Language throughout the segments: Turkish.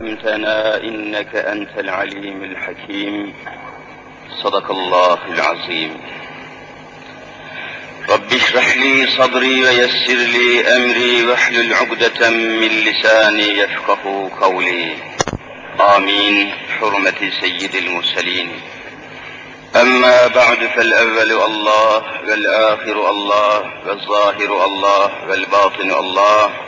علمتنا إنك أنت العليم الحكيم. صدق الله العظيم. رب اشرح لي صدري ويسر لي أمري واحلل عقدة من لساني يفقه قولي. آمين. حرمة سيد المرسلين. أما بعد فالأول الله والآخر الله والظاهر الله والباطن الله.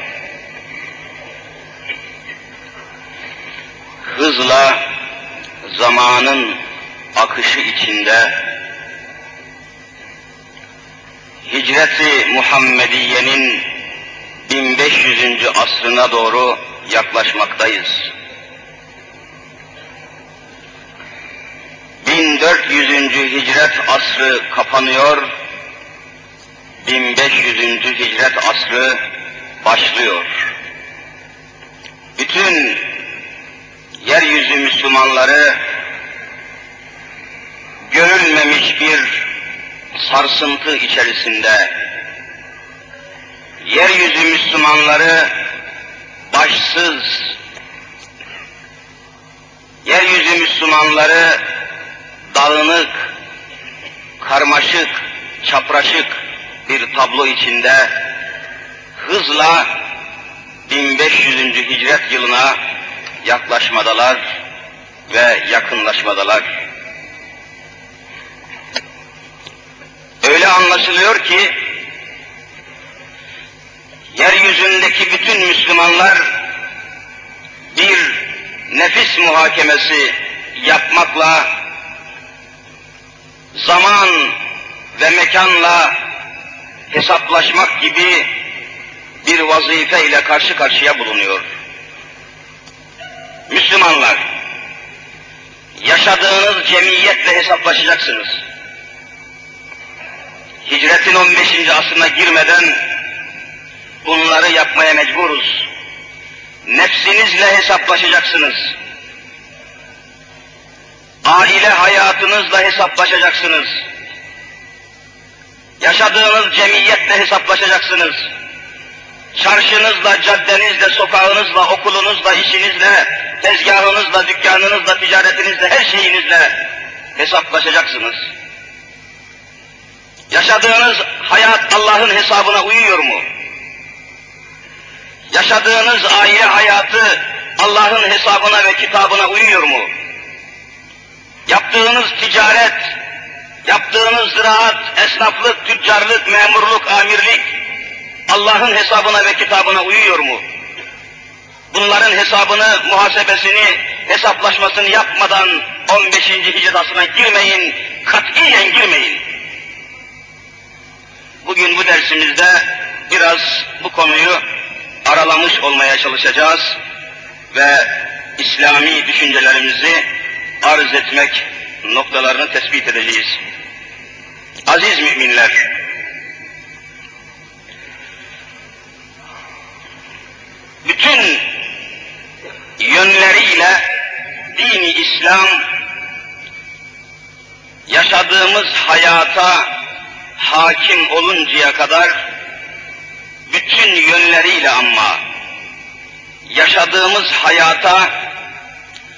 hızla zamanın akışı içinde hicreti Muhammediye'nin 1500. asrına doğru yaklaşmaktayız. 1400. hicret asrı kapanıyor, 1500. hicret asrı başlıyor. Bütün yeryüzü Müslümanları görülmemiş bir sarsıntı içerisinde, yeryüzü Müslümanları başsız, yeryüzü Müslümanları dağınık, karmaşık, çapraşık bir tablo içinde hızla 1500. hicret yılına yaklaşmadalar ve yakınlaşmadalar. Öyle anlaşılıyor ki yeryüzündeki bütün Müslümanlar bir nefis muhakemesi yapmakla zaman ve mekanla hesaplaşmak gibi bir vazife ile karşı karşıya bulunuyor. Müslümanlar, yaşadığınız cemiyetle hesaplaşacaksınız. Hicretin 15. asrına girmeden bunları yapmaya mecburuz. Nefsinizle hesaplaşacaksınız. Aile hayatınızla hesaplaşacaksınız. Yaşadığınız cemiyetle hesaplaşacaksınız çarşınızla, caddenizle, sokağınızla, okulunuzla, işinizle, tezgahınızla, dükkanınızla, ticaretinizle, her şeyinizle hesaplaşacaksınız. Yaşadığınız hayat Allah'ın hesabına uyuyor mu? Yaşadığınız aile hayatı Allah'ın hesabına ve kitabına uyuyor mu? Yaptığınız ticaret, yaptığınız ziraat, esnaflık, tüccarlık, memurluk, amirlik, Allah'ın hesabına ve kitabına uyuyor mu? Bunların hesabını, muhasebesini, hesaplaşmasını yapmadan 15. hicret asrına girmeyin, katiyen girmeyin. Bugün bu dersimizde biraz bu konuyu aralamış olmaya çalışacağız ve İslami düşüncelerimizi arz etmek noktalarını tespit edeceğiz. Aziz müminler, yönleriyle dini İslam yaşadığımız hayata hakim oluncaya kadar bütün yönleriyle ama yaşadığımız hayata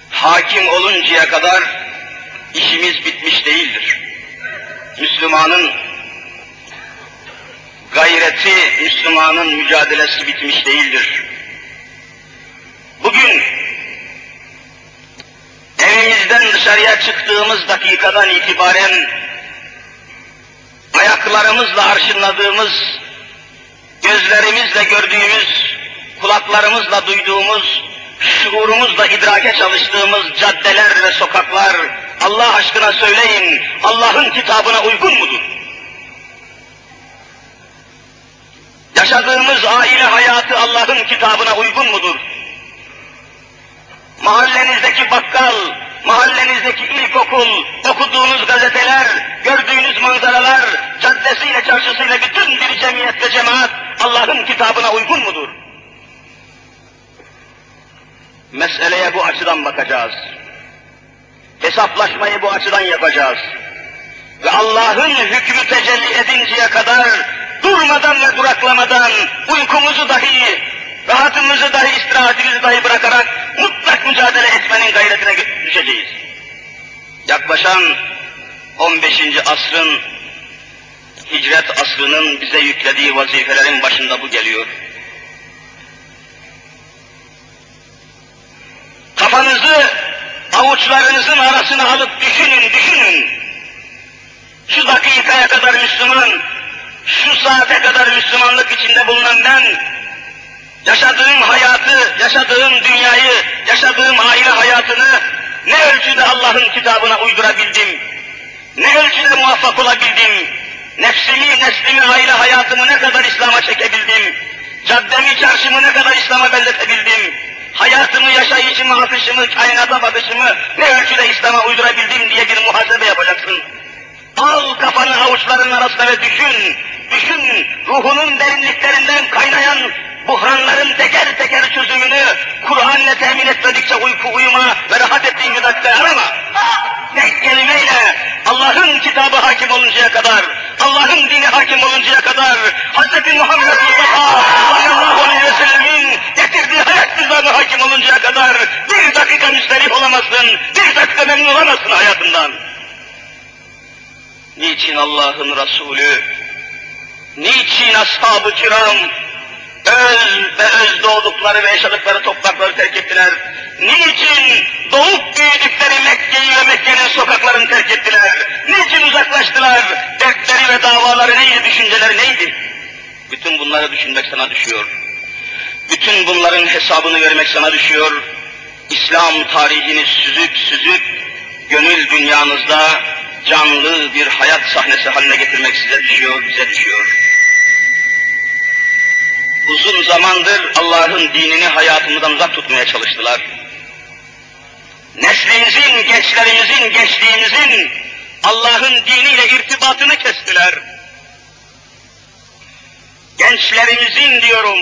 hakim oluncaya kadar işimiz bitmiş değildir. Müslümanın gayreti, Müslümanın mücadelesi bitmiş değildir. Bugün evimizden dışarıya çıktığımız dakikadan itibaren ayaklarımızla arşınladığımız, gözlerimizle gördüğümüz, kulaklarımızla duyduğumuz, şuurumuzla idrake çalıştığımız caddeler ve sokaklar Allah aşkına söyleyin Allah'ın kitabına uygun mudur? Yaşadığımız aile hayatı Allah'ın kitabına uygun mudur? Mahallenizdeki bakkal, mahallenizdeki ilkokul, okuduğunuz gazeteler, gördüğünüz manzaralar, caddesiyle çarşısıyla bütün bir cemiyet ve cemaat Allah'ın kitabına uygun mudur? Meseleye bu açıdan bakacağız. Hesaplaşmayı bu açıdan yapacağız. Ve Allah'ın hükmü tecelli edinceye kadar durmadan ve duraklamadan uykumuzu dahi, rahatımızı dahi, istirahatimizi dahi bırakarak mutlak mücadele etmenin gayretine düşeceğiz. Yaklaşan 15. asrın hicret asrının bize yüklediği vazifelerin başında bu geliyor. Kafanızı avuçlarınızın arasına alıp düşünün, düşünün. Şu dakikaya kadar Müslüman, şu saate kadar Müslümanlık içinde bulunan ben, yaşadığım hayatı, yaşadığım dünyayı, yaşadığım aile hayatını ne ölçüde Allah'ın kitabına uydurabildim, ne ölçüde muvaffak olabildim, nefsimi, neslimi, aile hayatımı ne kadar İslam'a çekebildim, caddemi, çarşımı ne kadar İslam'a belletebildim, hayatımı, yaşayışımı, akışımı, kainata bakışımı ne ölçüde İslam'a uydurabildim diye bir muhasebe yapacaksın. Al kafanı avuçların arasına ve düşün, düşün ruhunun derinliklerinden kaynayan buhranların teker teker çözümünü Kur'an'la temin etmedikçe uyku uyuma ve rahat ettiğin dakika arama. Tek kelimeyle Allah'ın kitabı hakim oluncaya kadar, Allah'ın dini hakim oluncaya kadar, Hz. Muhammed Mustafa sallallahu aleyhi ve sellemin getirdiği hayat nizamı hakim oluncaya kadar bir dakika müsterih olamazsın, bir dakika memnun olamazsın hayatından. Niçin Allah'ın Resulü, niçin ashab-ı kiram öz ve öz doğdukları ve yaşadıkları toprakları terk ettiler? Niçin doğup büyüdükleri Mekke'yi ve Mekke'nin sokaklarını terk ettiler? Niçin uzaklaştılar? Dertleri ve davaları neydi, düşünceleri neydi? Bütün bunları düşünmek sana düşüyor. Bütün bunların hesabını vermek sana düşüyor. İslam tarihini süzüp süzüp gönül dünyanızda canlı bir hayat sahnesi haline getirmek size düşüyor, bize düşüyor. Zamandır Allah'ın dinini hayatımızdan uzak tutmaya çalıştılar. Neslimizin, gençlerimizin, gençliğimizin Allah'ın diniyle irtibatını kestiler. Gençlerimizin diyorum,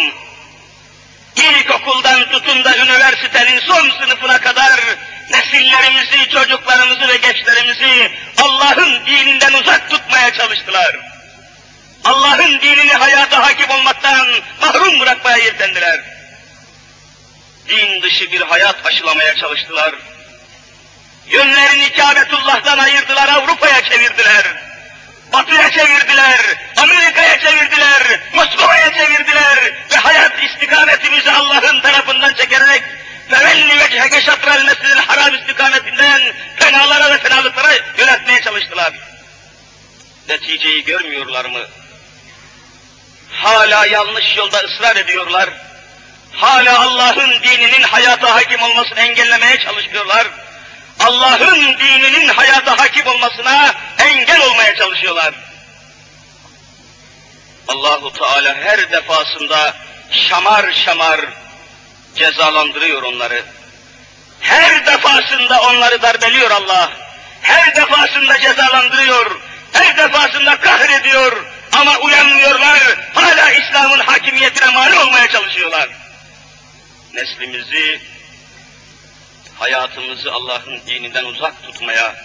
ilkokuldan tutun da üniversitenin son sınıfına kadar nesillerimizi, çocuklarımızı ve gençlerimizi Allah'ın dininden uzak tutmaya çalıştılar. Allah'ın dinini hayata hakim olmaktan mahrum bırakmaya yeltendiler. Din dışı bir hayat aşılamaya çalıştılar. Yönlerini Kâbetullah'tan ayırdılar, Avrupa'ya çevirdiler. Batı'ya çevirdiler, Amerika'ya çevirdiler, Moskova'ya çevirdiler ve hayat istikametimizi Allah'ın tarafından çekerek fevelli vecheke şatral mescidil haram istikametinden fenalara ve fenalıklara yönetmeye çalıştılar. Neticeyi görmüyorlar mı? Hala yanlış yolda ısrar ediyorlar. Hala Allah'ın dininin hayata hakim olmasını engellemeye çalışıyorlar. Allah'ın dininin hayata hakim olmasına engel olmaya çalışıyorlar. Allahu Teala her defasında şamar şamar cezalandırıyor onları. Her defasında onları darbeliyor Allah. Her defasında cezalandırıyor. Her defasında kahrediyor. Ama uyanmıyorlar. Hala İslam'ın hakimiyetine mani olmaya çalışıyorlar. Neslimizi, hayatımızı Allah'ın dininden uzak tutmaya,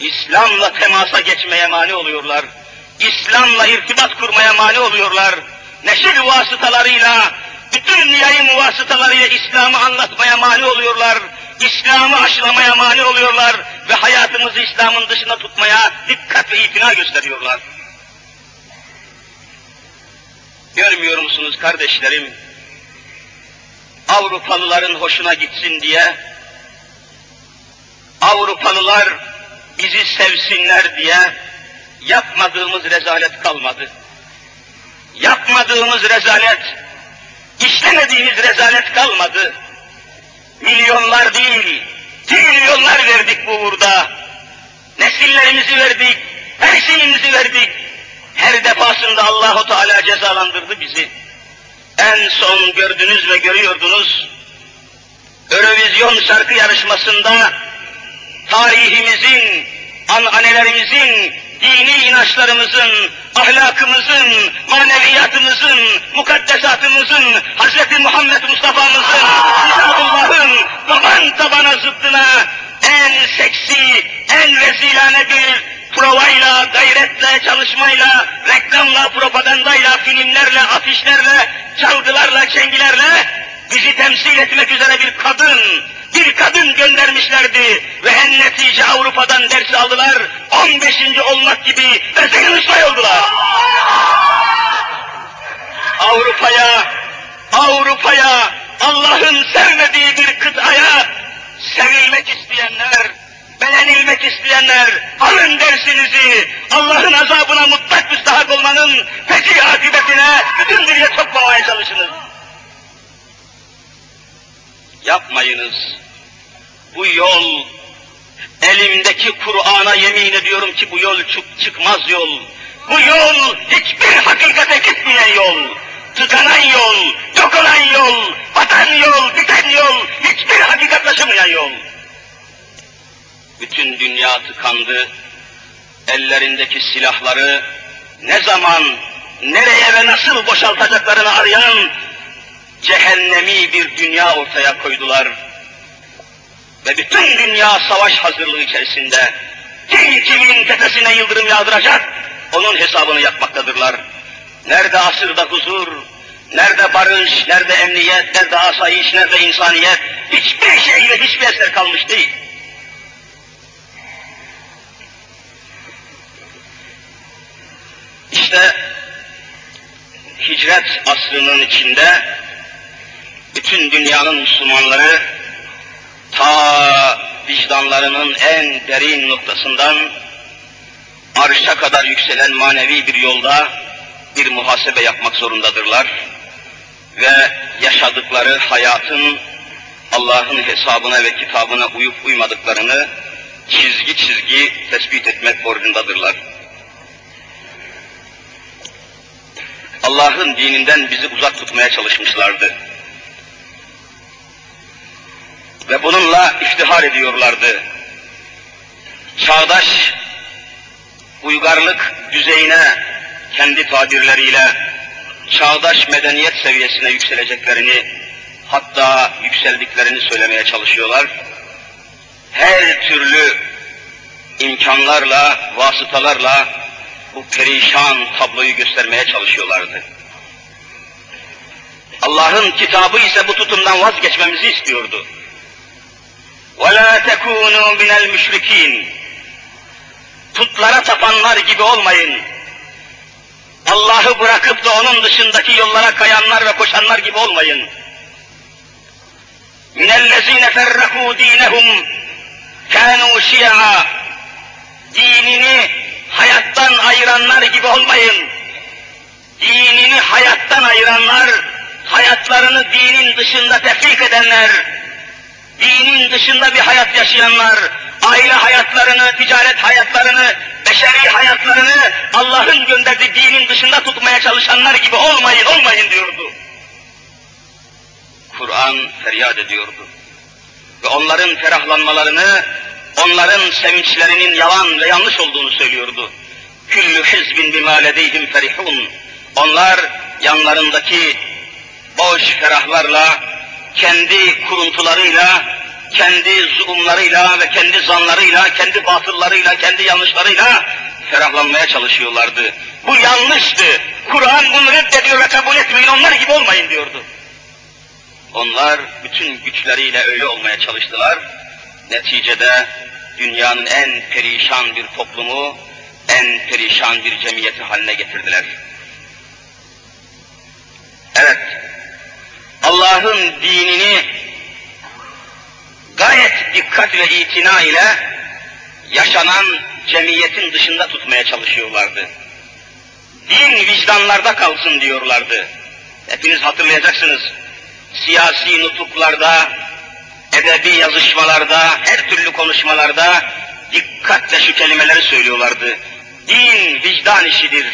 İslam'la temasa geçmeye mani oluyorlar. İslam'la irtibat kurmaya mani oluyorlar. Neşir vasıtalarıyla, bütün yayın vasıtalarıyla İslam'ı anlatmaya mani oluyorlar. İslam'ı aşılamaya mani oluyorlar ve hayatımızı İslam'ın dışına tutmaya dikkat ve itina gösteriyorlar. Görmüyor musunuz kardeşlerim? Avrupalıların hoşuna gitsin diye, Avrupalılar bizi sevsinler diye yapmadığımız rezalet kalmadı. Yapmadığımız rezalet, işlemediğimiz rezalet kalmadı. Milyonlar değil, trilyonlar verdik bu uğurda. Nesillerimizi verdik, her şeyimizi verdik. Allahu Teala cezalandırdı bizi. En son gördünüz ve görüyordunuz. Eurovision şarkı yarışmasında tarihimizin, ananelerimizin, dini inançlarımızın, ahlakımızın, maneviyatımızın, mukaddesatımızın, Hz. Muhammed Mustafa'mızın, Allah'ın taban tabana zıttına en seksi, en vezilane bir provayla, gayretle, çalışmayla, reklamla, propagandayla, filmlerle, afişlerle, çalgılarla, çengilerle bizi temsil etmek üzere bir kadın, bir kadın göndermişlerdi ve en netice Avrupa'dan ders aldılar, 15. olmak gibi Rezil oldular. Avrupa'ya, Avrupa'ya, Allah'ın sevmediği bir kıtaya sevilmek isteyenler, beğenilmek isteyenler, alın dersinizi, Allah'ın azabına mutlak müstahak olmanın feci akıbetine bütün dünya sokmamaya çalışınız. Yapmayınız. Bu yol, elimdeki Kur'an'a yemin ediyorum ki bu yol çık çıkmaz yol. Bu yol hiçbir hakikate gitmeyen yol. Tıkanan yol, yok olan yol, batan yol, biten yol, hiçbir hakikat taşımayan yol. Bütün dünya tıkandı. Ellerindeki silahları ne zaman, nereye ve nasıl boşaltacaklarını arayan cehennemi bir dünya ortaya koydular. Ve bütün dünya savaş hazırlığı içerisinde kim kimin tepesine yıldırım yağdıracak onun hesabını yapmaktadırlar. Nerede asırda huzur, nerede barış, nerede emniyet, nerede asayiş, nerede insaniyet, hiçbir şey ve hiçbir eser kalmış değil. İşte hicret asrının içinde bütün dünyanın Müslümanları ta vicdanlarının en derin noktasından arşa kadar yükselen manevi bir yolda bir muhasebe yapmak zorundadırlar. Ve yaşadıkları hayatın Allah'ın hesabına ve kitabına uyup uymadıklarını çizgi çizgi tespit etmek borcundadırlar. Allah'ın dininden bizi uzak tutmaya çalışmışlardı. Ve bununla iftihar ediyorlardı. Çağdaş uygarlık düzeyine kendi tabirleriyle çağdaş medeniyet seviyesine yükseleceklerini hatta yükseldiklerini söylemeye çalışıyorlar. Her türlü imkanlarla, vasıtalarla bu perişan tabloyu göstermeye çalışıyorlardı. Allah'ın kitabı ise bu tutumdan vazgeçmemizi istiyordu. وَلَا تَكُونُوا مِنَ الْمُشْرِك۪ينَ Putlara tapanlar gibi olmayın. Allah'ı bırakıp da onun dışındaki yollara kayanlar ve koşanlar gibi olmayın. مِنَ الَّذ۪ينَ فَرَّقُوا د۪ينَهُمْ كَانُوا شِيَعًا Dinini hayattan ayıranlar gibi olmayın. Dinini hayattan ayıranlar, hayatlarını dinin dışında tefrik edenler, dinin dışında bir hayat yaşayanlar, aile hayatlarını, ticaret hayatlarını, beşeri hayatlarını Allah'ın gönderdiği dinin dışında tutmaya çalışanlar gibi olmayın, olmayın diyordu. Kur'an feryat ediyordu. Ve onların ferahlanmalarını, onların sevinçlerinin yalan ve yanlış olduğunu söylüyordu. Küllü hizbin bimâ ledeyhim ferihun. Onlar yanlarındaki boş ferahlarla, kendi kuruntularıyla, kendi zulümleriyle ve kendi zanlarıyla, kendi batıllarıyla, kendi yanlışlarıyla ferahlanmaya çalışıyorlardı. Bu yanlıştı. Kur'an bunu reddediyor ve kabul etmeyin, onlar gibi olmayın diyordu. Onlar bütün güçleriyle öyle olmaya çalıştılar. Neticede dünyanın en perişan bir toplumu, en perişan bir cemiyeti haline getirdiler. Evet, Allah'ın dinini gayet dikkat ve itina ile yaşanan cemiyetin dışında tutmaya çalışıyorlardı. Din vicdanlarda kalsın diyorlardı. Hepiniz hatırlayacaksınız. Siyasi nutuklarda, edebi yazışmalarda, her türlü konuşmalarda dikkatle şu kelimeleri söylüyorlardı. Din vicdan işidir.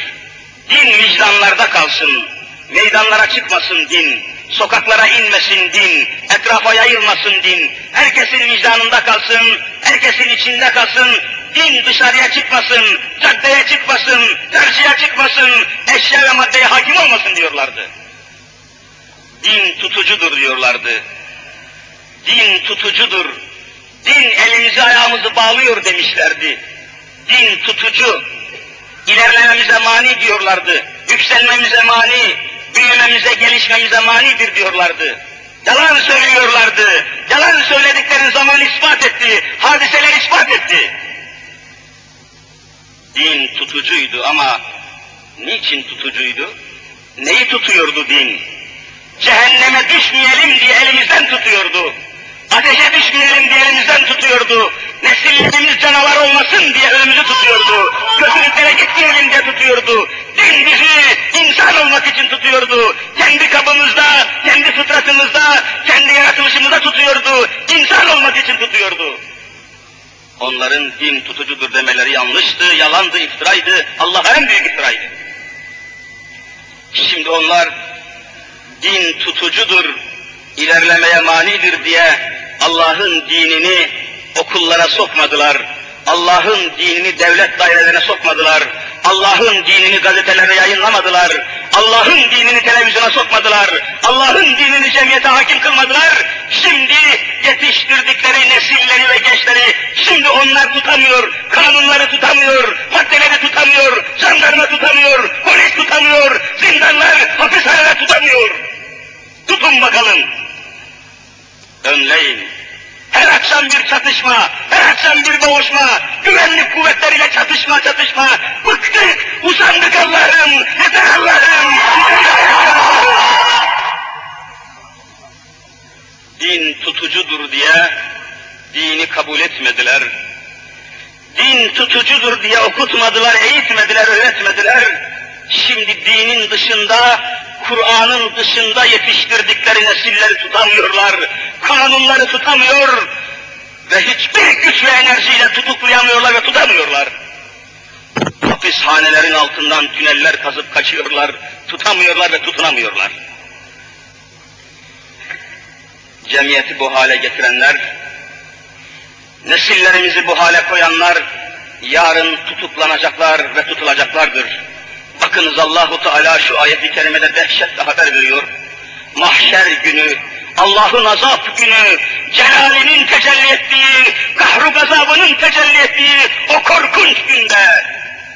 Din vicdanlarda kalsın. Meydanlara çıkmasın din. Sokaklara inmesin din, etrafa yayılmasın din, herkesin vicdanında kalsın, herkesin içinde kalsın, din dışarıya çıkmasın, caddeye çıkmasın, karşıya çıkmasın, eşya ve maddeye hakim olmasın diyorlardı. Din tutucudur diyorlardı. Din tutucudur. Din elimizi ayağımızı bağlıyor demişlerdi. Din tutucu. İlerlememize mani diyorlardı. Yükselmemize mani, büyümemize, gelişmemize manidir diyorlardı. Yalan söylüyorlardı. Yalan söylediklerin zaman ispat etti. Hadiseler ispat etti. Din tutucuydu ama niçin tutucuydu? Neyi tutuyordu din? Cehenneme düşmeyelim diye elimizden tutuyordu. Ateşe düşmeyelim diye elimizden tutuyordu. Nesillerimiz canavar olmasın diye önümüzü tutuyordu. Kötülüklere gitmeyelim diye tutuyordu. Din bizi insan olmak için tutuyordu. Kendi kabımızda, kendi fıtratımızda, kendi yaratılışımızda tutuyordu. İnsan olmak için tutuyordu. Onların din tutucudur demeleri yanlıştı, yalandı, iftiraydı. Allah'a en büyük iftiraydı. Şimdi onlar din tutucudur, ilerlemeye manidir diye Allah'ın dinini okullara sokmadılar. Allah'ın dinini devlet dairelerine sokmadılar. Allah'ın dinini gazetelere yayınlamadılar. Allah'ın dinini televizyona sokmadılar. Allah'ın dinini cemiyete hakim kılmadılar. Şimdi yetiştirdikleri nesilleri ve gençleri şimdi onlar tutamıyor. Kanunları tutamıyor, maddeleri tutamıyor, jandarma tutamıyor, polis tutamıyor, zindanlar, hapishaneler tutamıyor. Tutun bakalım. Önleyin. Her akşam bir çatışma, her akşam bir boğuşma, güvenlik kuvvetleriyle çatışma çatışma. Bıktık, usandık Allah'ım, yeter Allah'ım. Din tutucudur diye dini kabul etmediler. Din tutucudur diye okutmadılar, eğitmediler, öğretmediler. Şimdi dinin dışında Kur'an'ın dışında yetiştirdikleri nesilleri tutamıyorlar, kanunları tutamıyor ve hiçbir güç ve enerjiyle tutuklayamıyorlar ve tutamıyorlar. Hapishanelerin altından tüneller kazıp kaçıyorlar, tutamıyorlar ve tutunamıyorlar. Cemiyeti bu hale getirenler, nesillerimizi bu hale koyanlar, yarın tutuklanacaklar ve tutulacaklardır. Bakınız Allahu Teala şu ayeti kerimede dehşetle haber veriyor. Mahşer günü, Allah'ın azap günü, celalinin tecelli ettiği, kahru gazabının tecelli ettiği o korkunç günde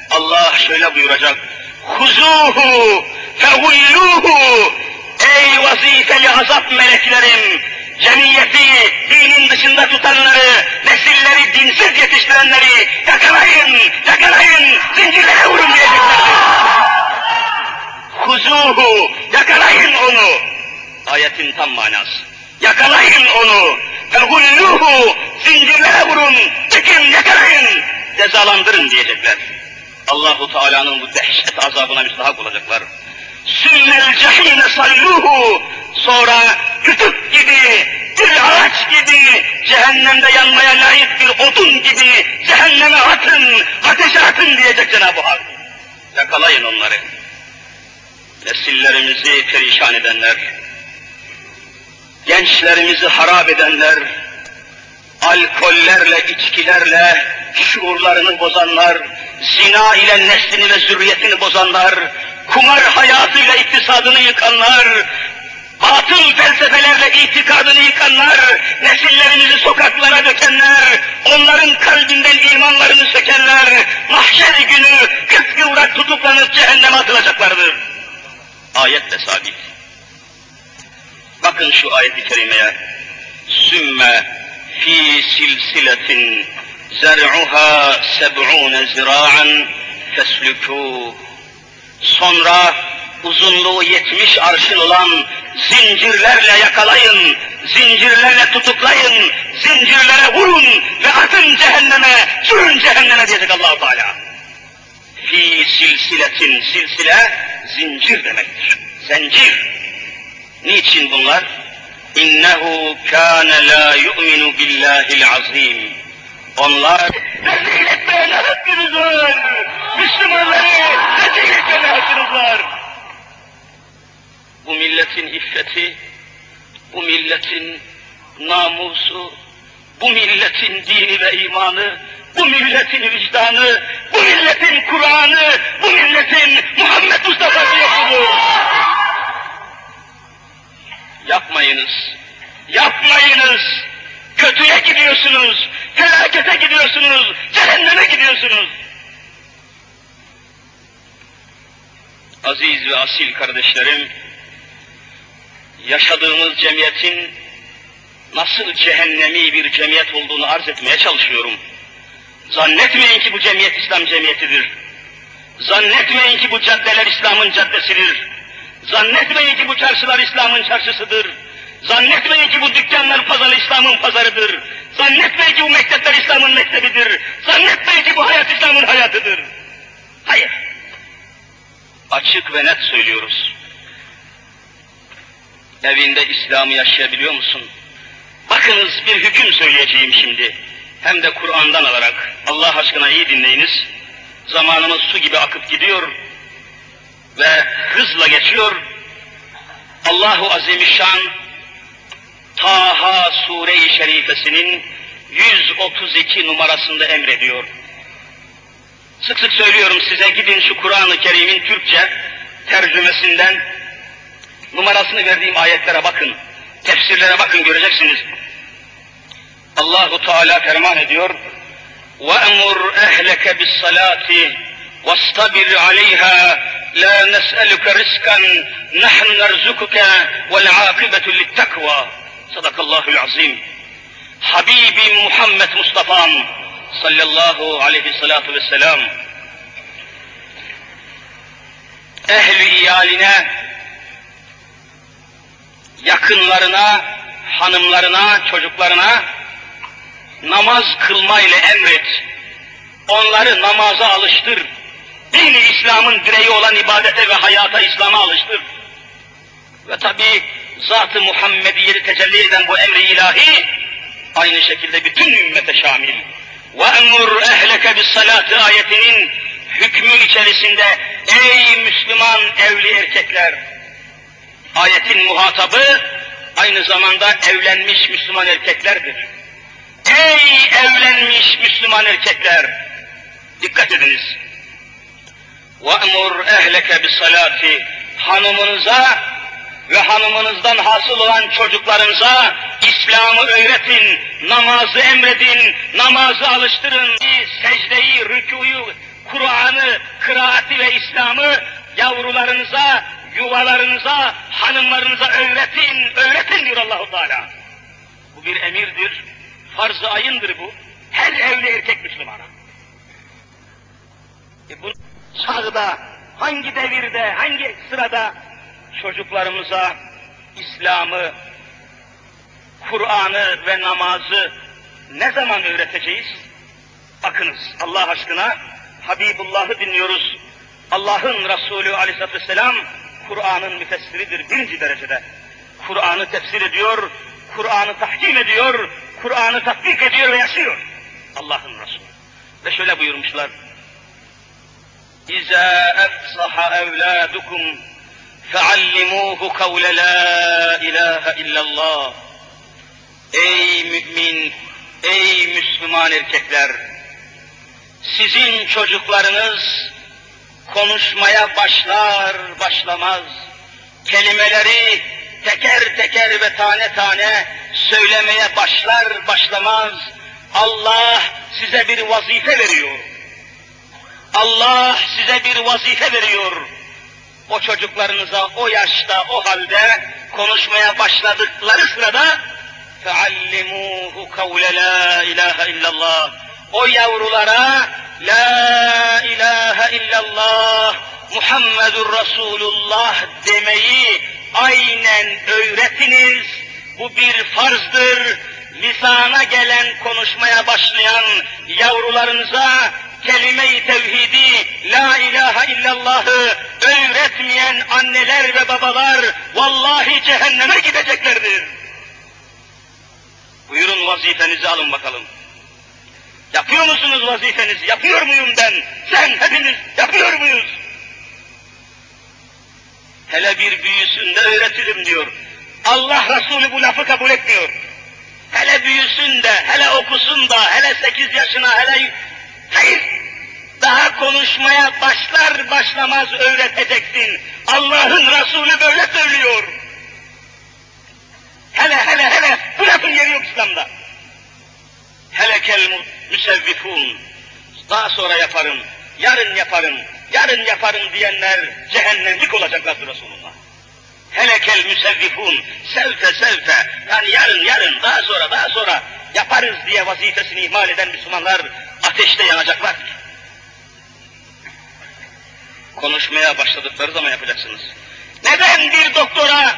Allah şöyle buyuracak. Huzuhu fehulluhu Ey vazifeli azap meleklerim! Cemiyeti dinin dışında tutanları, nesilleri dinsiz yetiştirenleri yakalayın, yakalayın, zincirlere vurun diyeceklerdir. Huzuhu, yakalayın onu. Ayetin tam manası. Yakalayın onu. Fehulluhu, zincirlere vurun, çekin, yakalayın, cezalandırın diyecekler. Allahu Teala'nın bu dehşet azabına müstahak olacaklar. Sümmel cehine salluhu. Sonra kütük gibi, bir ağaç gibi, cehennemde yanmaya layık bir odun gibi cehenneme atın, ateşe atın diyecek Cenab-ı Hak. Yakalayın onları. Nesillerimizi perişan edenler, gençlerimizi harap edenler, alkollerle, içkilerle şuurlarını bozanlar, zina ile neslini ve zürriyetini bozanlar, kumar hayatıyla iktisadını yıkanlar, batıl felsefelerle itikadını yıkanlar, nesillerimizi sokaklara dökenler, onların kalbinden imanlarını sökenler, mahşer günü 40 yılda tutuklanıp cehenneme atılacaklardır. Ayetle sabit. Bakın şu ayet-i kerimeye. Sümme fi silsiletin zer'uha seb'une zira'an feslükûh. Sonra uzunluğu yetmiş arşın olan zincirlerle yakalayın, zincirlerle tutuklayın, zincirlere vurun ve atın cehenneme, sürün cehenneme diyecek allah Teala. Fi silsiletin, silsile zincir demektir. Zincir. Niçin bunlar? İnnehu kâne lâ yu'minu billâhil azîm. Onlar rezil etmeye ne hakkınız var? Müslümanları rezil etmeye hakkınız var? bu milletin iffeti, bu milletin namusu, bu milletin dini ve imanı, bu milletin vicdanı, bu milletin Kur'an'ı, bu milletin Muhammed Mustafa'sı yokluğu. Yapmayınız, yapmayınız. Kötüye gidiyorsunuz, felakete gidiyorsunuz, cehenneme gidiyorsunuz. Aziz ve asil kardeşlerim, yaşadığımız cemiyetin nasıl cehennemi bir cemiyet olduğunu arz etmeye çalışıyorum. Zannetmeyin ki bu cemiyet İslam cemiyetidir. Zannetmeyin ki bu caddeler İslam'ın caddesidir. Zannetmeyin ki bu çarşılar İslam'ın çarşısıdır. Zannetmeyin ki bu dükkanlar pazarı İslam'ın pazarıdır. Zannetmeyin ki bu mektepler İslam'ın mektebidir. Zannetmeyin ki bu hayat İslam'ın hayatıdır. Hayır. Açık ve net söylüyoruz. Evinde İslam'ı yaşayabiliyor musun? Bakınız bir hüküm söyleyeceğim şimdi. Hem de Kur'an'dan alarak. Allah aşkına iyi dinleyiniz. Zamanımız su gibi akıp gidiyor ve hızla geçiyor. Allahu Azimüşşan Taha Sure-i Şerifesinin 132 numarasında emrediyor. Sık sık söylüyorum size gidin şu Kur'an-ı Kerim'in Türkçe tercümesinden numarasını verdiğim ayetlere bakın. Tefsirlere bakın göreceksiniz. Allahu Teala ferman ediyor. وَأَمُرْ اَهْلَكَ بِالصَّلَاةِ وَاسْتَبِرْ عَلَيْهَا لَا نَسْأَلُكَ رِزْقًا نَحْنُ نَرْزُقُكَ وَالْعَاقِبَةُ لِلتَّقْوَى Sadakallahul azim. Habibim Muhammed Mustafa'm sallallahu aleyhi salatu vesselam ehli iyaline, yakınlarına, hanımlarına, çocuklarına namaz kılmayla emret. Onları namaza alıştır. Din İslam'ın direği olan ibadete ve hayata İslam'a alıştır. Ve tabi Zat-ı Muhammediye'yi tecelli eden bu emri ilahi aynı şekilde bütün ümmete şamil. وَاَمُرْ اَهْلَكَ بِالصَّلَاتِ ayetinin hükmü içerisinde ey Müslüman evli erkekler ayetin muhatabı aynı zamanda evlenmiş Müslüman erkeklerdir. Ey evlenmiş Müslüman erkekler! Dikkat ediniz. وَاَمُرْ اَهْلَكَ بِالصَّلَاتِ Hanımınıza ve hanımınızdan hasıl olan çocuklarınıza İslam'ı öğretin, namazı emredin, namazı alıştırın, secdeyi, rükuyu, Kur'an'ı, kıraati ve İslam'ı yavrularınıza, yuvalarınıza, hanımlarınıza öğretin, öğretin diyor Allahu Teala. Bu bir emirdir, farz-ı ayındır bu. Her evli erkek Müslümana. E bu çağda, hangi devirde, hangi sırada çocuklarımıza İslam'ı, Kur'an'ı ve namazı ne zaman öğreteceğiz? Bakınız Allah aşkına Habibullah'ı dinliyoruz. Allah'ın Resulü aleyhissalatü vesselam Kur'an'ın müfessiridir birinci derecede. Kur'an'ı tefsir ediyor, Kur'an'ı tahkim ediyor, Kur'an'ı tatbik ediyor ve yaşıyor. Allah'ın Resulü. Ve şöyle buyurmuşlar. İza efsaha evladukum feallimuhu kavle la ilahe illallah. Ey mümin, ey Müslüman erkekler! Sizin çocuklarınız konuşmaya başlar başlamaz, kelimeleri teker teker ve tane tane söylemeye başlar başlamaz, Allah size bir vazife veriyor. Allah size bir vazife veriyor. O çocuklarınıza o yaşta, o halde konuşmaya başladıkları sırada فَعَلِّمُوهُ قَوْلَ لَا اِلَٰهَ illallah. O yavrulara La ilahe illallah Muhammedur Resulullah demeyi aynen öğretiniz. Bu bir farzdır. Lisana gelen konuşmaya başlayan yavrularınıza kelime-i tevhidi, la ilahe illallahı öğretmeyen anneler ve babalar vallahi cehenneme gideceklerdir. Buyurun vazifenizi alın bakalım. Yapıyor musunuz vazifenizi? Yapıyor muyum ben? Sen hepiniz yapıyor muyuz? Hele bir büyüsün de öğretirim diyor. Allah Resulü bu lafı kabul etmiyor. Hele büyüsün de, hele okusun da, hele sekiz yaşına, hele... Hayır! Daha konuşmaya başlar başlamaz öğreteceksin. Allah'ın Resulü böyle söylüyor. Hele hele hele, bu lafın yeri yok İslam'da. Helekel müsevvifun. Daha sonra yaparım, yarın yaparım, yarın yaparım diyenler cehennemlik olacaklardır Resulullah. Helekel müsevvifun, sevfe sevfe, yani yarın yarın, daha sonra daha sonra yaparız diye vazifesini ihmal eden Müslümanlar ateşte yanacaklar. Konuşmaya başladıkları zaman yapacaksınız. Neden bir doktora,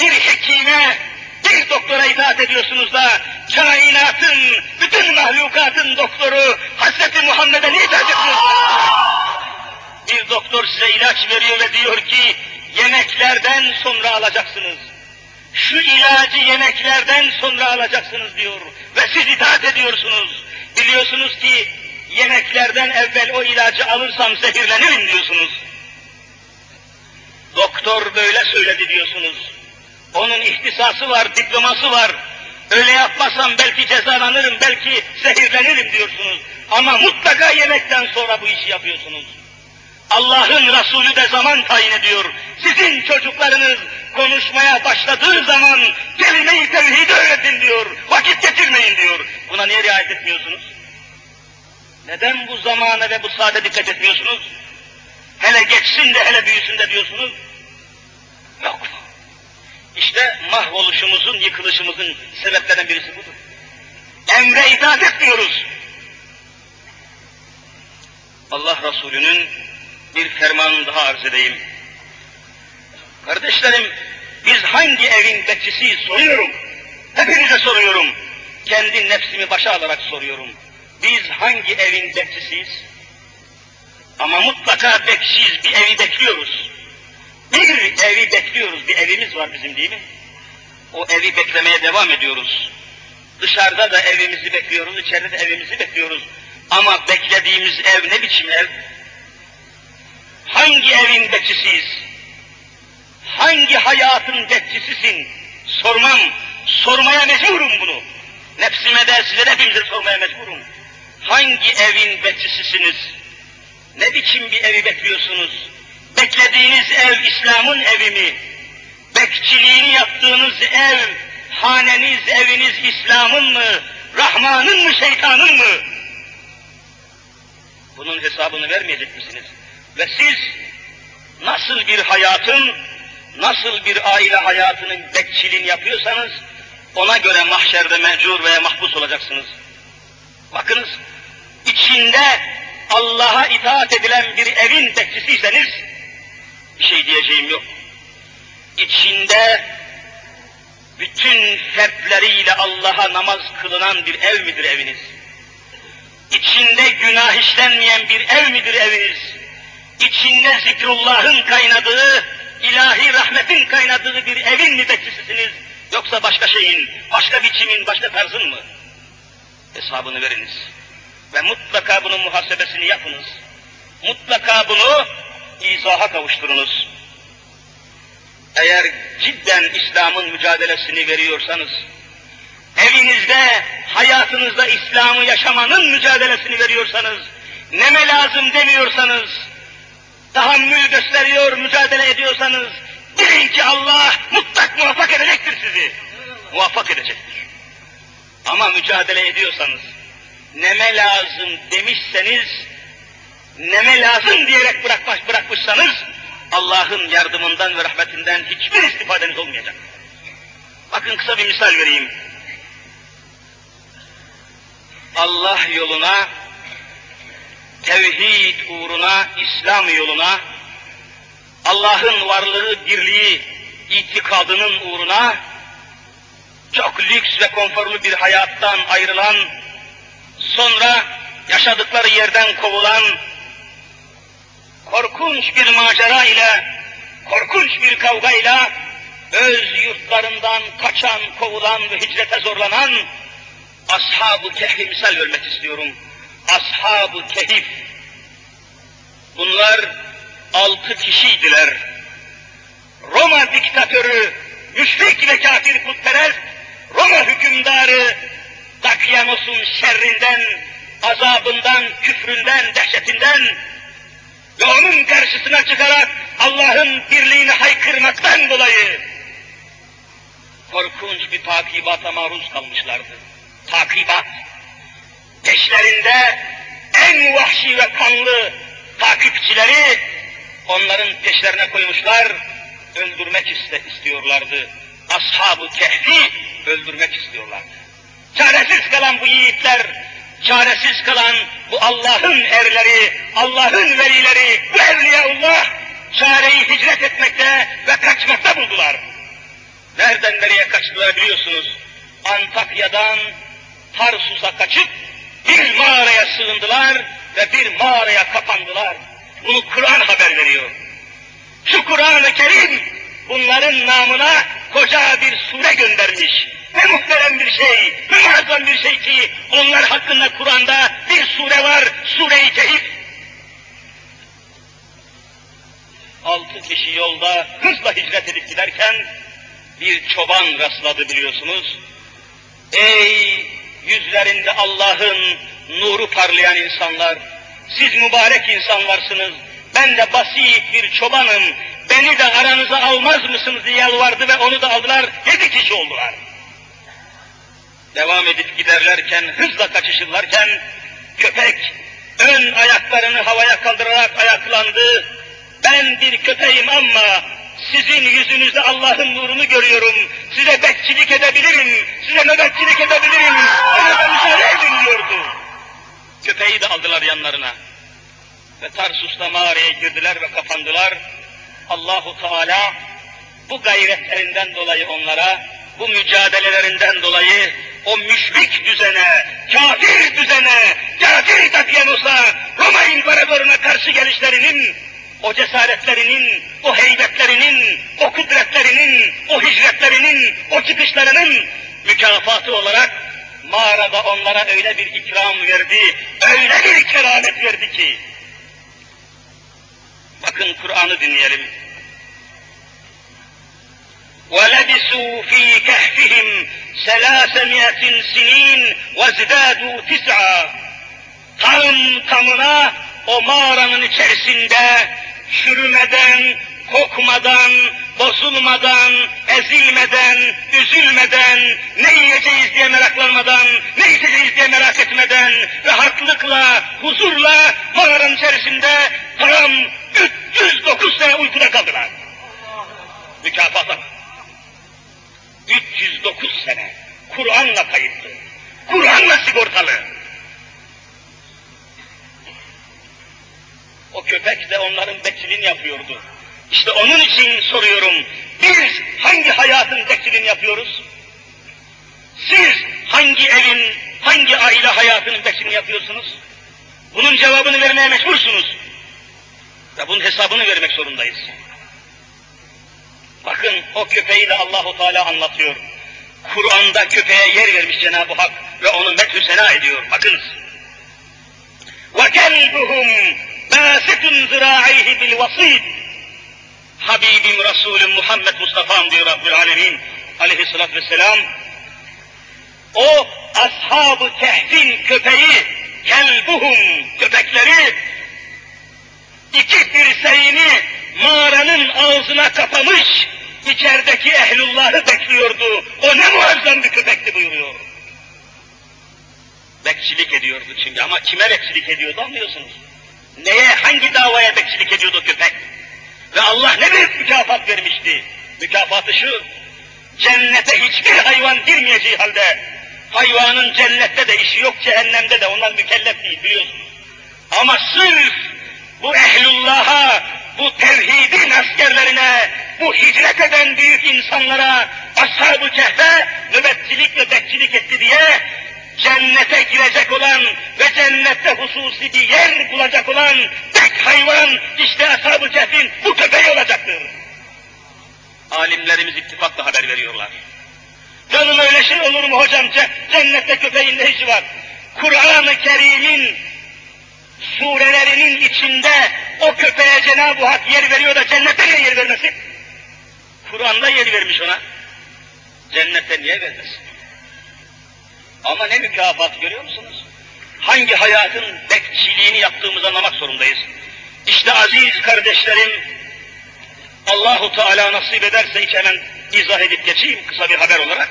bir hekime, bir doktora itaat ediyorsunuz da kainatın, bütün mahlukatın doktoru Hazreti Muhammed'e niye itaat etmiyorsunuz? Bir doktor size ilaç veriyor ve diyor ki yemeklerden sonra alacaksınız. Şu ilacı yemeklerden sonra alacaksınız diyor ve siz itaat ediyorsunuz. Biliyorsunuz ki yemeklerden evvel o ilacı alırsam zehirlenirim diyorsunuz. Doktor böyle söyledi diyorsunuz. Onun ihtisası var, diploması var. Öyle yapmasam belki cezalanırım, belki zehirlenirim diyorsunuz. Ama mutlaka yemekten sonra bu işi yapıyorsunuz. Allah'ın Resulü de zaman tayin ediyor. Sizin çocuklarınız konuşmaya başladığı zaman kelime-i tevhidi öğretin diyor. Vakit geçirmeyin diyor. Buna niye riayet etmiyorsunuz? Neden bu zamana ve bu saate dikkat etmiyorsunuz? Hele geçsin de hele büyüsün de diyorsunuz. Yok. İşte mahvoluşumuzun, yıkılışımızın sebeplerinden birisi budur. Emre itaat etmiyoruz. Allah Resulü'nün bir fermanını daha arz edeyim. Kardeşlerim, biz hangi evin bekçisiyiz soruyorum. Hepinize soruyorum. Kendi nefsimi başa alarak soruyorum. Biz hangi evin bekçisiyiz? Ama mutlaka bekçiyiz, bir evi bekliyoruz. Bir evi bekliyoruz, bir evimiz var bizim değil mi? O evi beklemeye devam ediyoruz. Dışarıda da evimizi bekliyoruz, içeride de evimizi bekliyoruz. Ama beklediğimiz ev ne biçim ev? Hangi evin bekçisiyiz? Hangi hayatın bekçisisin? Sormam, sormaya mecburum bunu. Nefsime de size de hepimize sormaya mecburum. Hangi evin bekçisisiniz? Ne biçim bir evi bekliyorsunuz? Beklediğiniz ev İslam'ın evi mi? Bekçiliğini yaptığınız ev, haneniz, eviniz İslam'ın mı? Rahman'ın mı, şeytanın mı? Bunun hesabını vermeyecek misiniz? Ve siz nasıl bir hayatın, nasıl bir aile hayatının bekçiliğini yapıyorsanız, ona göre mahşerde mecur veya mahpus olacaksınız. Bakınız, içinde Allah'a itaat edilen bir evin bekçisiyseniz, bir şey diyeceğim yok. İçinde bütün fertleriyle Allah'a namaz kılınan bir ev midir eviniz? İçinde günah işlenmeyen bir ev midir eviniz? İçinde zikrullahın kaynadığı, ilahi rahmetin kaynadığı bir evin mi bekçisisiniz? Yoksa başka şeyin, başka biçimin, başka tarzın mı? Hesabını veriniz. Ve mutlaka bunun muhasebesini yapınız. Mutlaka bunu izaha kavuşturunuz. Eğer cidden İslam'ın mücadelesini veriyorsanız, evinizde, hayatınızda İslam'ı yaşamanın mücadelesini veriyorsanız, neme lazım demiyorsanız, tahammül gösteriyor, mücadele ediyorsanız, bilin ki Allah mutlak muvaffak edecektir sizi. Muvaffak edecektir. Ama mücadele ediyorsanız, neme lazım demişseniz, neme lazım diyerek bırakmış, bırakmışsanız, Allah'ın yardımından ve rahmetinden hiçbir istifadeniz olmayacak. Bakın kısa bir misal vereyim. Allah yoluna, tevhid uğruna, İslam yoluna, Allah'ın varlığı, birliği, itikadının uğruna, çok lüks ve konforlu bir hayattan ayrılan, sonra yaşadıkları yerden kovulan, korkunç bir macera ile, korkunç bir kavga ile, öz yurtlarından kaçan, kovulan ve hicrete zorlanan, Ashab-ı Kehf'i misal vermek istiyorum. Ashab-ı Kehif. Bunlar altı kişiydiler. Roma diktatörü, müşrik ve kafir putperest, Roma hükümdarı Dakyanos'un şerrinden, azabından, küfründen, dehşetinden ve onun karşısına çıkarak Allah'ın birliğini haykırmaktan dolayı korkunç bir takibata maruz kalmışlardı. Takibat. Peşlerinde en vahşi ve kanlı takipçileri onların peşlerine koymuşlar, öldürmek istiyorlardı. Ashab-ı Kehfi öldürmek istiyorlardı. Çaresiz kalan bu yiğitler, çaresiz kalan bu Allah'ın erleri, Allah'ın velileri, bu evliyaullah çareyi hicret etmekte ve kaçmakta buldular. Nereden nereye kaçtılar biliyorsunuz. Antakya'dan Tarsus'a kaçıp bir mağaraya sığındılar ve bir mağaraya kapandılar. Bunu Kur'an haber veriyor. Şu Kur'an-ı Kerim bunların namına koca bir sure göndermiş. Ne muhterem bir şey, ne muazzam bir şey ki onlar hakkında Kur'an'da bir sure var, Sure-i Kehif. Altı kişi yolda hızla hicret edip giderken bir çoban rastladı biliyorsunuz. Ey yüzlerinde Allah'ın nuru parlayan insanlar, siz mübarek insanlarsınız, ben de basit bir çobanım, beni de aranıza almaz mısınız diye yalvardı ve onu da aldılar, yedi kişi oldular. Devam edip giderlerken, hızla kaçışırlarken, köpek ön ayaklarını havaya kaldırarak ayaklandı, ben bir köpeğim ama sizin yüzünüzde Allah'ın nurunu görüyorum. Size bekçilik edebilirim. Size nöbetçilik edebilirim. Bana müsaade edin diyordu. Köpeği de aldılar yanlarına. Ve Tarsus'ta mağaraya girdiler ve kapandılar. Allahu Teala bu gayretlerinden dolayı onlara, bu mücadelelerinden dolayı o müşrik düzene, kafir düzene, kafir Dakyanos'a, Roma İmparatoruna karşı gelişlerinin o cesaretlerinin, o heybetlerinin, o kudretlerinin, o hicretlerinin, o çıkışlarının mükafatı olarak mağarada onlara öyle bir ikram verdi, öyle bir keramet verdi ki. Bakın Kur'an'ı dinleyelim. وَلَبِسُوا ف۪ي كَهْفِهِمْ سَلَاسَمِيَةٍ سِن۪ينَ وَزِدَادُوا تِسْعًا Tam tamına o mağaranın içerisinde çürümeden, kokmadan, bozulmadan, ezilmeden, üzülmeden, ne yiyeceğiz diye meraklanmadan, ne içeceğiz diye merak etmeden, rahatlıkla, huzurla mağaranın içerisinde tam 309 sene uykuda kaldılar. Mükafata. 309 sene. Kur'an'la kayıtlı. Kur'an'la sigortalı. O köpek de onların bekçiliğini yapıyordu. İşte onun için soruyorum, biz hangi hayatın bekçiliğini yapıyoruz? Siz hangi evin, hangi aile hayatının bekçiliğini yapıyorsunuz? Bunun cevabını vermeye mecbursunuz. Ve bunun hesabını vermek zorundayız. Bakın o köpeği de Allahu Teala anlatıyor. Kur'an'da köpeğe yer vermiş Cenab-ı Hak ve onu methü sena ediyor. Bakınız. وَكَلْبُهُمْ bâsitun zirâ'ihi bil vasid. Habibim Resulüm Muhammed Mustafa'm diyor Rabbül Alemin aleyhissalatü vesselam. O ashab-ı kehfin köpeği, kelbuhum köpekleri iki dirseğini mağaranın ağzına kapamış, içerideki ehlullahı bekliyordu. O ne muazzam bir köpekti buyuruyor. Bekçilik ediyordu çünkü ama kime bekçilik ediyordu anlıyorsunuz. Neye, hangi davaya bekçilik ediyordu köpek? Ve Allah ne büyük mükafat vermişti. Mükafatı şu, cennete hiçbir hayvan girmeyeceği halde, hayvanın cennette de işi yok, cehennemde de onlar mükellef değil biliyorsunuz. Ama sırf bu ehlullah'a, bu tevhidin askerlerine, bu hicret eden büyük insanlara, ashab-ı kehfe nöbetçilik ve bekçilik etti diye, cennete girecek olan ve cennette hususi bir yer bulacak olan tek hayvan işte ashab-ı kehfin bu köpeği olacaktır. Alimlerimiz ittifakla haber veriyorlar. Canım öyle şey olur mu hocam? Cennette köpeğin ne işi var? Kur'an-ı Kerim'in surelerinin içinde o köpeğe Cenab-ı Hak yer veriyor da cennette niye yer vermesin? Kur'an'da yer vermiş ona. Cennette niye vermesin? Ama ne mükafat görüyor musunuz? Hangi hayatın bekçiliğini yaptığımızı anlamak zorundayız. İşte aziz kardeşlerim, Allahu Teala nasip ederse hiç hemen izah edip geçeyim kısa bir haber olarak.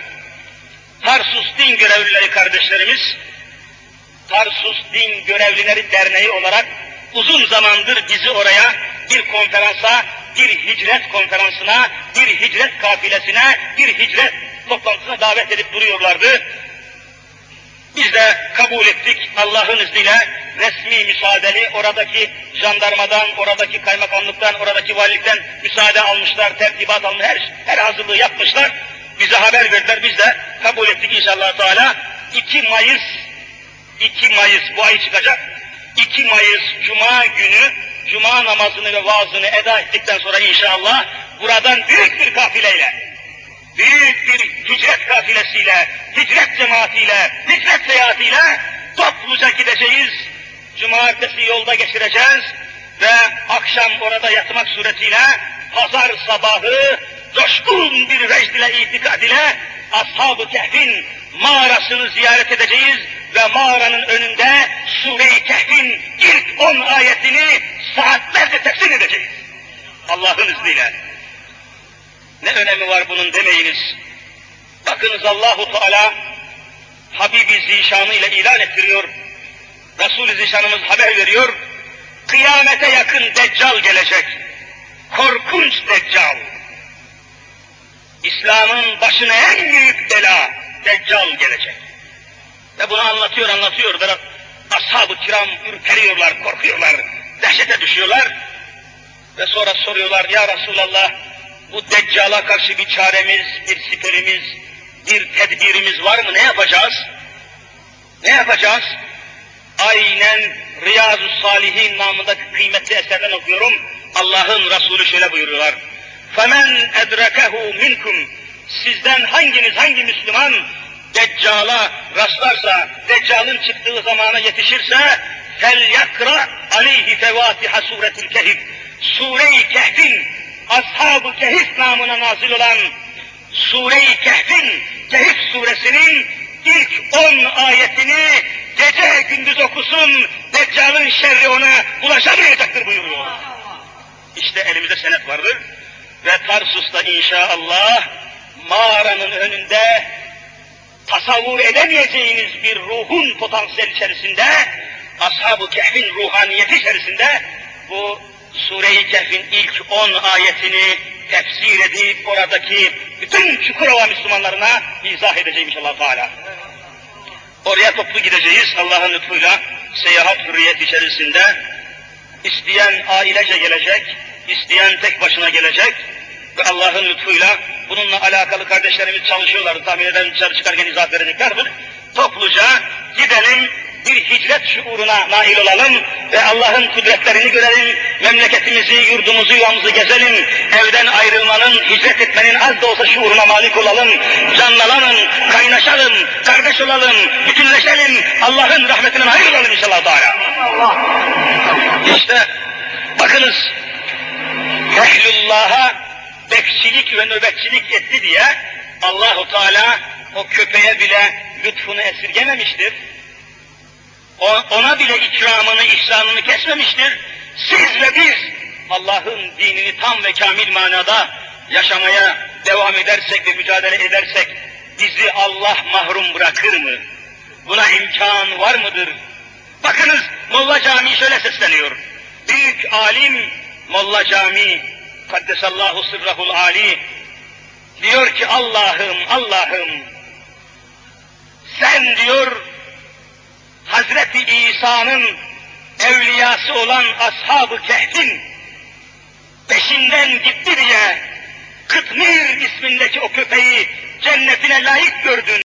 Tarsus Din Görevlileri kardeşlerimiz, Tarsus Din Görevlileri Derneği olarak uzun zamandır bizi oraya bir konferansa, bir hicret konferansına, bir hicret kafilesine, bir hicret toplantısına davet edip duruyorlardı. Biz de kabul ettik Allah'ın izniyle resmi müsaadeli oradaki jandarmadan, oradaki kaymakamlıktan, oradaki valilikten müsaade almışlar, tertibat almış, her, her hazırlığı yapmışlar. Bize haber verdiler, biz de kabul ettik inşallah Teala. 2 Mayıs, 2 Mayıs bu ay çıkacak. 2 Mayıs Cuma günü Cuma namazını ve vaazını eda ettikten sonra inşallah buradan büyük bir kafileyle büyük bir hicret kafilesiyle, hicret cemaatiyle, hicret seyahatiyle topluca gideceğiz. Cumartesi yolda geçireceğiz ve akşam orada yatmak suretiyle pazar sabahı coşkun bir vecd ile itikad ile Ashab-ı Kehf'in mağarasını ziyaret edeceğiz ve mağaranın önünde Sure-i Kehf'in ilk on ayetini saatlerce tefsir edeceğiz. Allah'ın izniyle. Ne önemi var bunun demeyiniz. Bakınız Allahu Teala Habibi Zişanı ile ilan ettiriyor. Resul-i Zişanımız haber veriyor. Kıyamete yakın Deccal gelecek. Korkunç Deccal. İslam'ın başına en büyük bela Deccal gelecek. Ve bunu anlatıyor anlatıyor. Böyle ashab-ı kiram ürperiyorlar, korkuyorlar, dehşete düşüyorlar. Ve sonra soruyorlar ya Resulallah bu deccala karşı bir çaremiz, bir siperimiz, bir tedbirimiz var mı? Ne yapacağız? Ne yapacağız? Aynen Riyazu Salihin namındaki kıymetli eserden okuyorum. Allah'ın Resulü şöyle buyuruyorlar. فَمَنْ اَدْرَكَهُ minkum Sizden hanginiz, hangi Müslüman Deccala rastlarsa, Deccal'ın çıktığı zamana yetişirse فَلْيَقْرَ عَلَيْهِ فَوَاتِحَ سُورَةِ الْكَهِبِ Sure-i Kehf'in Ashab-ı Kehif namına nazil olan Sure-i Kehf'in, Kehif suresinin ilk on ayetini gece gündüz okusun, Deccal'ın şerri ona ulaşamayacaktır buyuruyor. İşte elimizde senet vardır ve Tarsus'ta inşallah mağaranın önünde tasavvur edemeyeceğiniz bir ruhun potansiyel içerisinde, Ashab-ı Kehf'in ruhaniyeti içerisinde bu Sure-i Kehf'in ilk on ayetini tefsir edip oradaki bütün Çukurova Müslümanlarına izah edeceğim inşallah Teala. Oraya toplu gideceğiz Allah'ın lütfuyla seyahat hürriyet içerisinde. İsteyen ailece gelecek, isteyen tek başına gelecek ve Allah'ın lütfuyla bununla alakalı kardeşlerimiz çalışıyorlar. Tahmin ederim dışarı çıkarken izah vereceklerdir. Topluca gidelim, bir hicret şuuruna nail olalım ve Allah'ın kudretlerini görelim, memleketimizi, yurdumuzu, yuvamızı gezelim, evden ayrılmanın, hicret etmenin az da olsa şuuruna malik olalım, canlanalım, kaynaşalım, kardeş olalım, bütünleşelim, Allah'ın rahmetinden ayrılalım inşallah Teala. İşte bakınız, Ehlullah'a bekçilik ve nöbetçilik etti diye Allahu Teala o köpeğe bile lütfunu esirgememiştir ona bile ikramını, ihsanını kesmemiştir. Siz ve biz Allah'ın dinini tam ve kamil manada yaşamaya devam edersek ve mücadele edersek bizi Allah mahrum bırakır mı? Buna imkan var mıdır? Bakınız Molla Camii şöyle sesleniyor. Büyük alim Molla Camii Kaddesallahu sırrahul ali diyor ki Allah'ım Allah'ım sen diyor Hazreti İsa'nın evliyası olan Ashab-ı Kehf'in peşinden gitti diye Kıtmir ismindeki o köpeği cennetine layık gördün.